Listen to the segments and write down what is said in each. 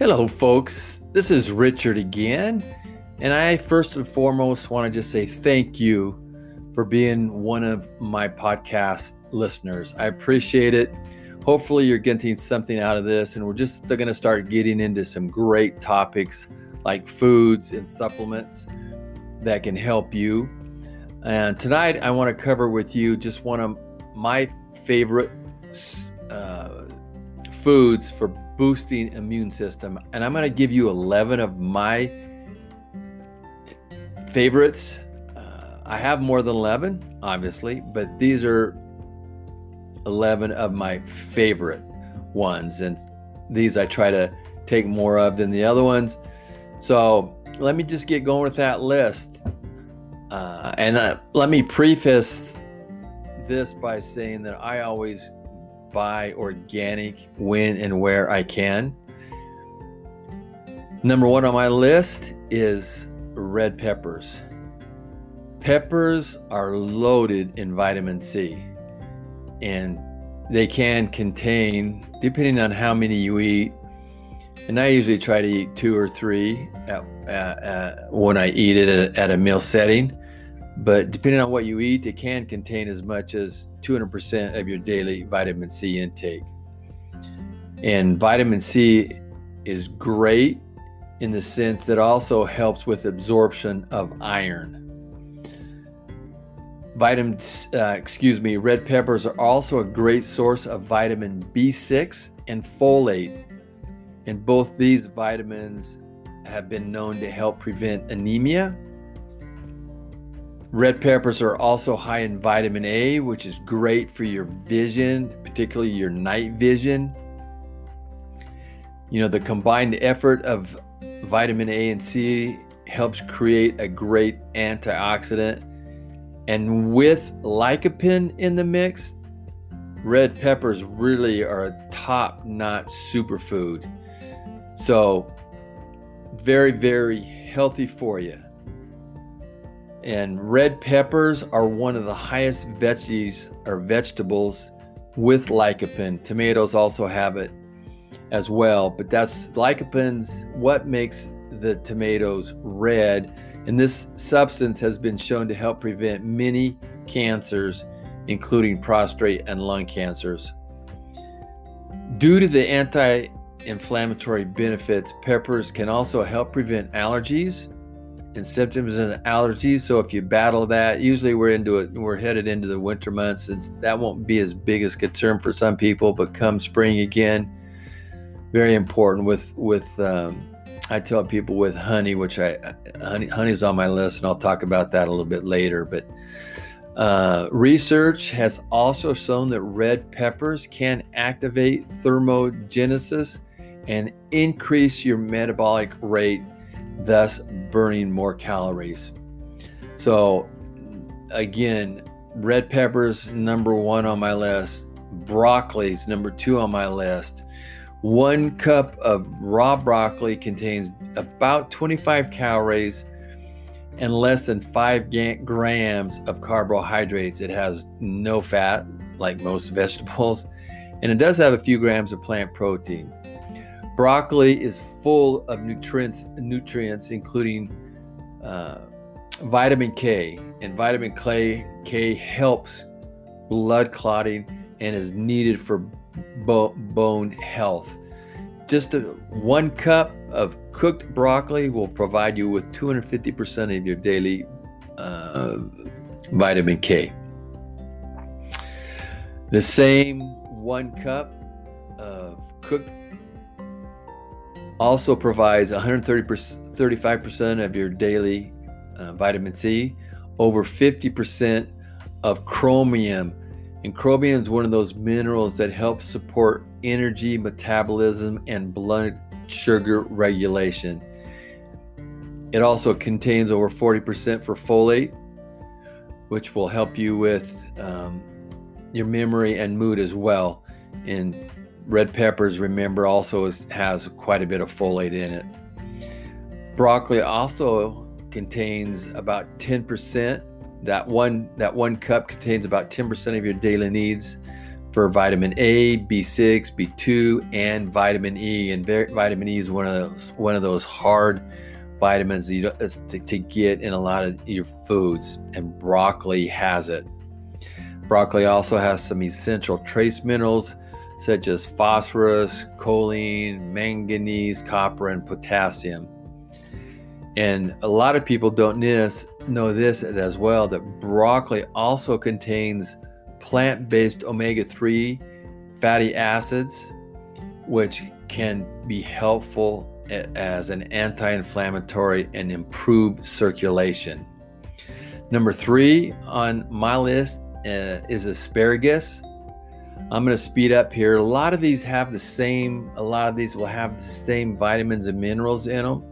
Hello, folks. This is Richard again. And I first and foremost want to just say thank you for being one of my podcast listeners. I appreciate it. Hopefully, you're getting something out of this, and we're just going to start getting into some great topics like foods and supplements that can help you. And tonight, I want to cover with you just one of my favorite foods for boosting immune system. And I'm going to give you 11 of my favorites. Uh, I have more than 11, obviously, but these are 11 of my favorite ones. And these I try to take more of than the other ones. So let me just get going with that list. Uh, and uh, let me preface this by saying that I always buy organic when and where I can. Number one on my list is red peppers. Peppers are loaded in vitamin C, and they can contain, depending on how many you eat, and I usually try to eat two or three at, when I eat it at, at a meal setting. But depending on what you eat, it can contain as much as 200% of your daily vitamin C intake. And vitamin C is great in the sense that also helps with absorption of iron. Vitamin, uh, excuse me, red peppers are also a great source of vitamin B6 and folate. And both these vitamins have been known to help prevent anemia Red peppers are also high in vitamin A, which is great for your vision, particularly your night vision. You know, the combined effort of vitamin A and C helps create a great antioxidant. And with lycopene in the mix, red peppers really are a top notch superfood. So, very, very healthy for you. And red peppers are one of the highest veggies or vegetables with lycopene. Tomatoes also have it as well, but that's lycopene's what makes the tomatoes red. And this substance has been shown to help prevent many cancers, including prostate and lung cancers. Due to the anti inflammatory benefits, peppers can also help prevent allergies and symptoms and allergies. So if you battle that, usually we're into it. We're headed into the winter months, and that won't be as big as concern for some people. But come spring again, very important with with. Um, I tell people with honey, which I honey honey's on my list, and I'll talk about that a little bit later. But uh, research has also shown that red peppers can activate thermogenesis and increase your metabolic rate thus burning more calories. So, again, red peppers, number one on my list, broccoli's number two on my list. One cup of raw broccoli contains about 25 calories and less than 5 grams of carbohydrates. It has no fat, like most vegetables, and it does have a few grams of plant protein. Broccoli is full of nutrients, nutrients including uh, vitamin K, and vitamin K, K helps blood clotting and is needed for bo- bone health. Just a, one cup of cooked broccoli will provide you with 250% of your daily uh, vitamin K. The same one cup of cooked also provides 135% of your daily uh, vitamin C, over 50% of chromium. And chromium is one of those minerals that helps support energy, metabolism, and blood sugar regulation. It also contains over 40% for folate, which will help you with um, your memory and mood as well. And Red peppers, remember, also is, has quite a bit of folate in it. Broccoli also contains about 10%. That one that one cup contains about 10% of your daily needs for vitamin A, B6, B2, and vitamin E. And vitamin E is one of those one of those hard vitamins you to, to get in a lot of your foods, and broccoli has it. Broccoli also has some essential trace minerals such as phosphorus, choline, manganese, copper, and potassium. And a lot of people don't know this as well that broccoli also contains plant based omega 3 fatty acids, which can be helpful as an anti inflammatory and improve circulation. Number three on my list uh, is asparagus. I'm going to speed up here. A lot of these have the same, a lot of these will have the same vitamins and minerals in them.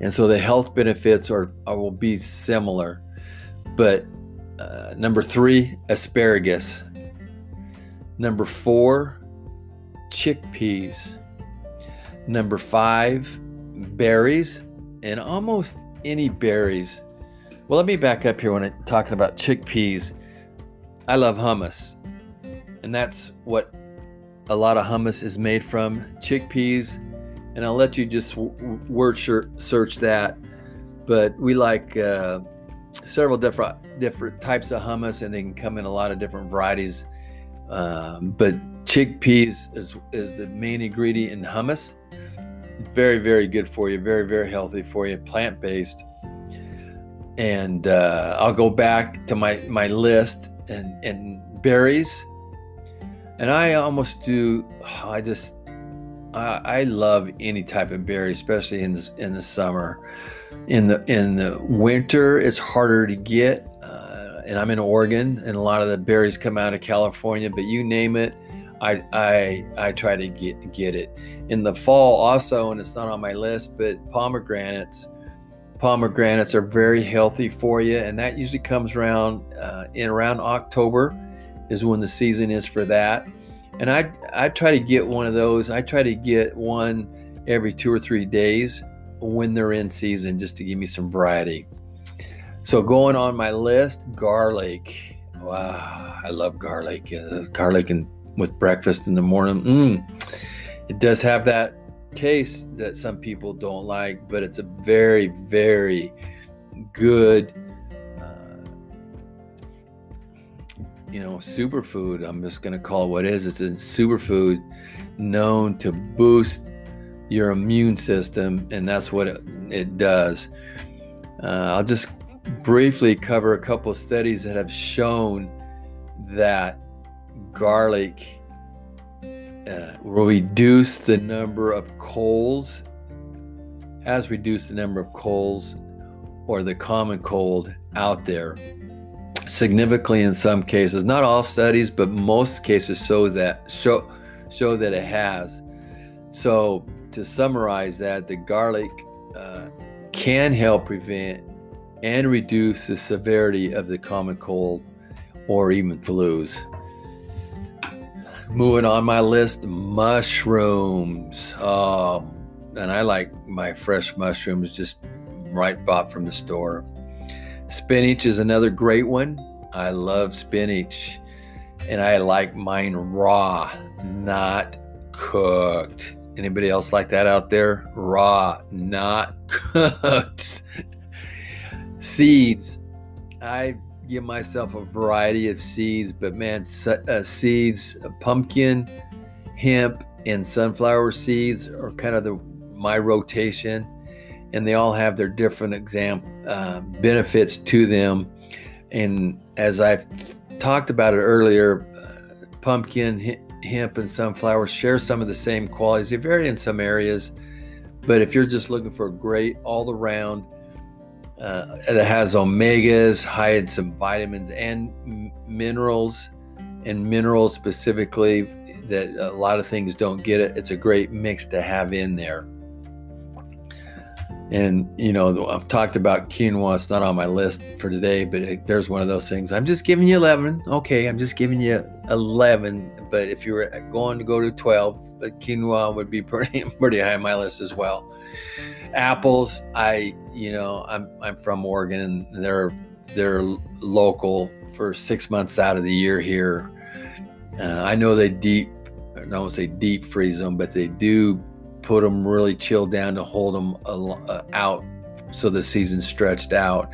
And so the health benefits are, are will be similar. But uh, number three, asparagus. Number four, chickpeas. Number five, berries, and almost any berries. Well, let me back up here when I'm talking about chickpeas. I love hummus, and that's what a lot of hummus is made from chickpeas. And I'll let you just word search that. But we like uh, several different different types of hummus, and they can come in a lot of different varieties. Um, but chickpeas is is the main ingredient in hummus. Very very good for you. Very very healthy for you. Plant based. And uh, I'll go back to my my list and and berries. And I almost do. I just I, I love any type of berry, especially in in the summer. In the in the winter, it's harder to get, uh, and I'm in Oregon, and a lot of the berries come out of California. But you name it, I I I try to get get it. In the fall, also, and it's not on my list, but pomegranates. Pomegranates are very healthy for you, and that usually comes around uh, in around October, is when the season is for that. And I I try to get one of those. I try to get one every two or three days when they're in season just to give me some variety. So going on my list, garlic. Wow, I love garlic. Uh, garlic and with breakfast in the morning. Mm. It does have that taste that some people don't like, but it's a very, very good, you know, superfood. I'm just going to call it what it is. It's a superfood known to boost your immune system, and that's what it, it does. Uh, I'll just briefly cover a couple of studies that have shown that garlic uh, will reduce the number of colds, has reduced the number of colds or the common cold out there significantly in some cases. Not all studies, but most cases show that show show that it has. So to summarize that, the garlic uh, can help prevent and reduce the severity of the common cold or even flus. Moving on my list, mushrooms. Um, and I like my fresh mushrooms just right bought from the store. Spinach is another great one. I love spinach. And I like mine raw, not cooked. Anybody else like that out there? Raw, not cooked. seeds. I give myself a variety of seeds, but man, uh, seeds, uh, pumpkin, hemp, and sunflower seeds are kind of the my rotation, and they all have their different exam uh, benefits to them. And as I've talked about it earlier, uh, pumpkin, hemp and sunflower share some of the same qualities. They vary in some areas, but if you're just looking for a great all around uh, that has omegas, high in some vitamins and m- minerals, and minerals specifically that a lot of things don't get it, it's a great mix to have in there. And you know, I've talked about quinoa. It's not on my list for today, but it, there's one of those things. I'm just giving you 11. Okay, I'm just giving you 11 but if you were going to go to 12, the quinoa would be pretty pretty high on my list as well. Apples, I you know I'm I'm from Oregon and they're they're local for six months out of the year here. Uh, I know they deep, I don't say deep freeze them, but they do put them really chilled down to hold them uh, out so the season stretched out.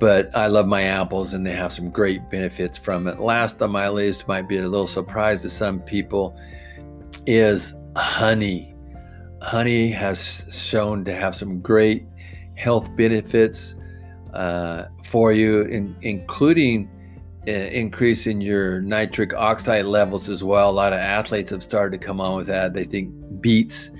But I love my apples and they have some great benefits from it. Last on my list might be a little surprise to some people is honey. Honey has shown to have some great health benefits uh, for you, in, including uh, increasing your nitric oxide levels as well. A lot of athletes have started to come on with that. They think beets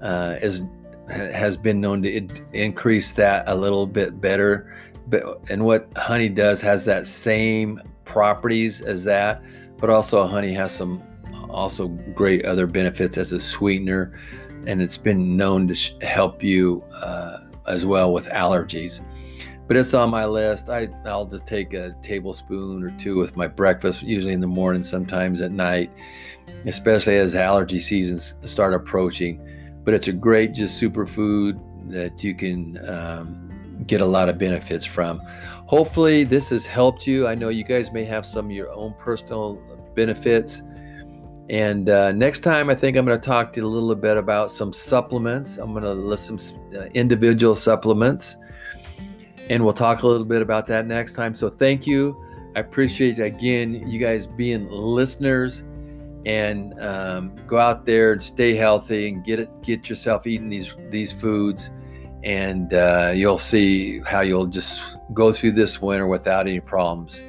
uh, is has been known to increase that a little bit better. But and what honey does has that same properties as that, but also honey has some also great other benefits as a sweetener, and it's been known to help you uh, as well with allergies. But it's on my list. I I'll just take a tablespoon or two with my breakfast, usually in the morning, sometimes at night, especially as allergy seasons start approaching. But it's a great just superfood that you can um, get a lot of benefits from. Hopefully, this has helped you. I know you guys may have some of your own personal benefits. And uh, next time, I think I'm going to talk to you a little bit about some supplements. I'm going to list some uh, individual supplements, and we'll talk a little bit about that next time. So thank you. I appreciate again you guys being listeners and um, go out there and stay healthy and get it, get yourself eating these these foods and uh, you'll see how you'll just go through this winter without any problems.